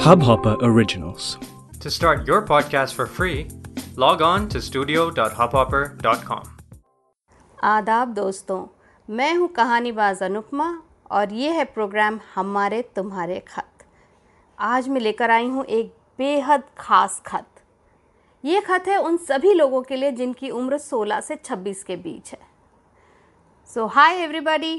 Hubhopper Originals. To start your podcast for free, log on to studio.hubhopper.com. आदाब दोस्तों मैं हूँ कहानीबाज अनुपमा और ये है प्रोग्राम हमारे तुम्हारे खत आज मैं लेकर आई हूँ एक बेहद खास खत ये खत है उन सभी लोगों के लिए जिनकी उम्र 16 से 26 के बीच है सो हाय एवरीबॉडी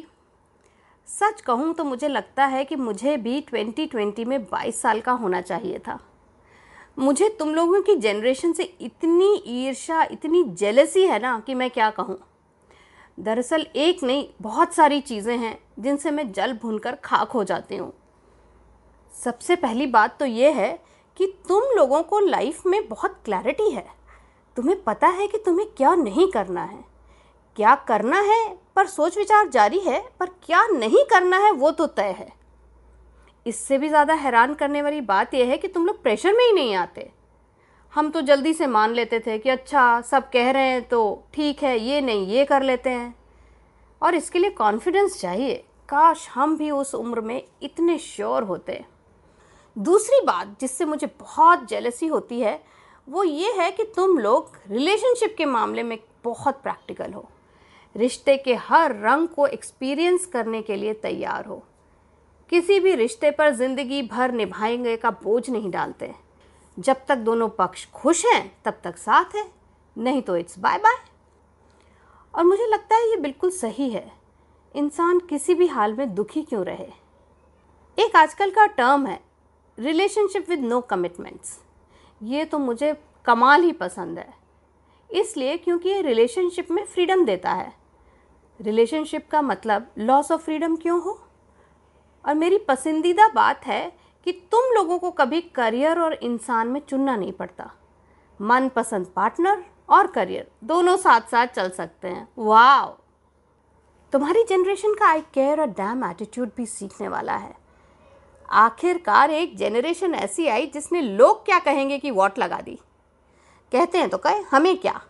सच कहूँ तो मुझे लगता है कि मुझे भी 2020 में 22 साल का होना चाहिए था। मुझे तुम लोगों की जनरेशन से इतनी ईर्षा इतनी जेलसी है ना कि मैं क्या कहूँ। दरअसल एक नहीं, बहुत सारी चीज़ें हैं जिनसे मैं जल भूनकर खाक हो जाती हूँ। सबसे पहली बात तो ये है कि तुम लोगों को लाइफ में बहुत क्लैरिटी है। तुम्हें पता है कि तुम्हें क्या नहीं करना है। क्या करना है पर सोच विचार जारी है, पर क्या नहीं करना है वो तो तय है। इससे भी ज़्यादा हैरान करने वाली बात यह है कि तुम लोग प्रेशर में ही नहीं आते। हम तो जल्दी से मान लेते थे कि अच्छा सब कह रहे हैं तो ठीक है, ये नहीं, ये कर लेते हैं। और इसके लिए कॉन्फिडेंस चाहिए। काश हम भी उस उम्र में इतने श्योर होते। दूसरी बात जिससे मुझे बहुत जेलसी होती है, वो ये है कि तुम लोग रिलेशनशिप के मामले में बहुत प्रैक्टिकल हो। रिश्ते के हर रंग को एक्सपीरियंस करने के लिए तैयार हो। किसी भी रिश्ते पर ज़िंदगी भर निभाएँगे का बोझ नहीं डालते। जब तक दोनों पक्ष खुश हैं, तब तक साथ हैं। नहीं तो इट्स बाय बाय और मुझे लगता है ये बिल्कुल सही है। इंसान किसी भी हाल में दुखी क्यों रहे? एक आजकल का टर्म है रिलेशनशिप विद नो कमिटमेंट्स ये तो मुझे कमाल ही पसंद है। इसलिए क्योंकि ये रिलेशनशिप में फ्रीडम देता है। रिलेशनशिप का मतलब लॉस ऑफ़ फ्रीडम क्यों हो? और मेरी पसंदीदा बात है कि तुम लोगों को कभी करियर और इंसान में चुनना नहीं पड़ता। मनपसंद पार्टनर और करियर दोनों साथ साथ चल सकते हैं। वाह तुम्हारी जनरेशन का आई केयर और डैम एटीट्यूड भी सीखने वाला है। आखिरकार एक जनरेशन ऐसी आई जिसने लोग क्या कहेंगे कि वॉट लगा दी? कहते हैं तो कहे, हमें क्या?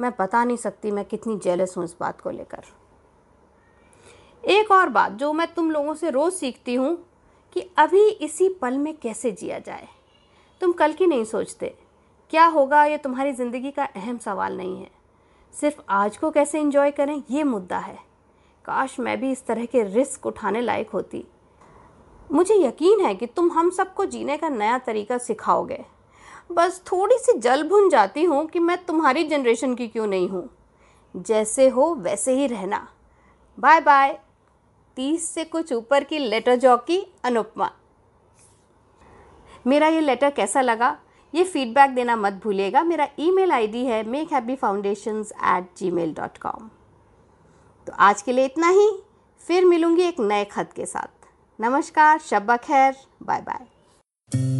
मैं बता नहीं सकती मैं कितनी जेलस हूँ इस बात को लेकर। एक और बात जो मैं तुम लोगों से रोज़ सीखती हूँ कि अभी इसी पल में कैसे जिया जाए। तुम कल की नहीं सोचते। क्या होगा ये तुम्हारी ज़िंदगी का अहम सवाल नहीं है। सिर्फ़ आज को कैसे इंजॉय करें ये मुद्दा है। काश मैं भी इस तरह के रिस्क उठाने लायक होती। मुझे यकीन है कि तुम हम सबको जीने का नया तरीका सिखाओगे। बस थोड़ी सी जल भुन जाती हूँ कि मैं तुम्हारी जनरेशन की क्यों नहीं हूँ। जैसे हो वैसे ही रहना। बाय बाय तीस से कुछ ऊपर की लेटर जॉकी अनुपमा। मेरा ये लेटर कैसा लगा? ये फीडबैक देना मत भूलिएगा। मेरा ईमेल आईडी है make happy foundation at Gmail dot com तो आज के लिए इतना ही। फिर मिलूँगी एक नए खत के साथ। नमस्कार, शब्बा खैर। Bye bye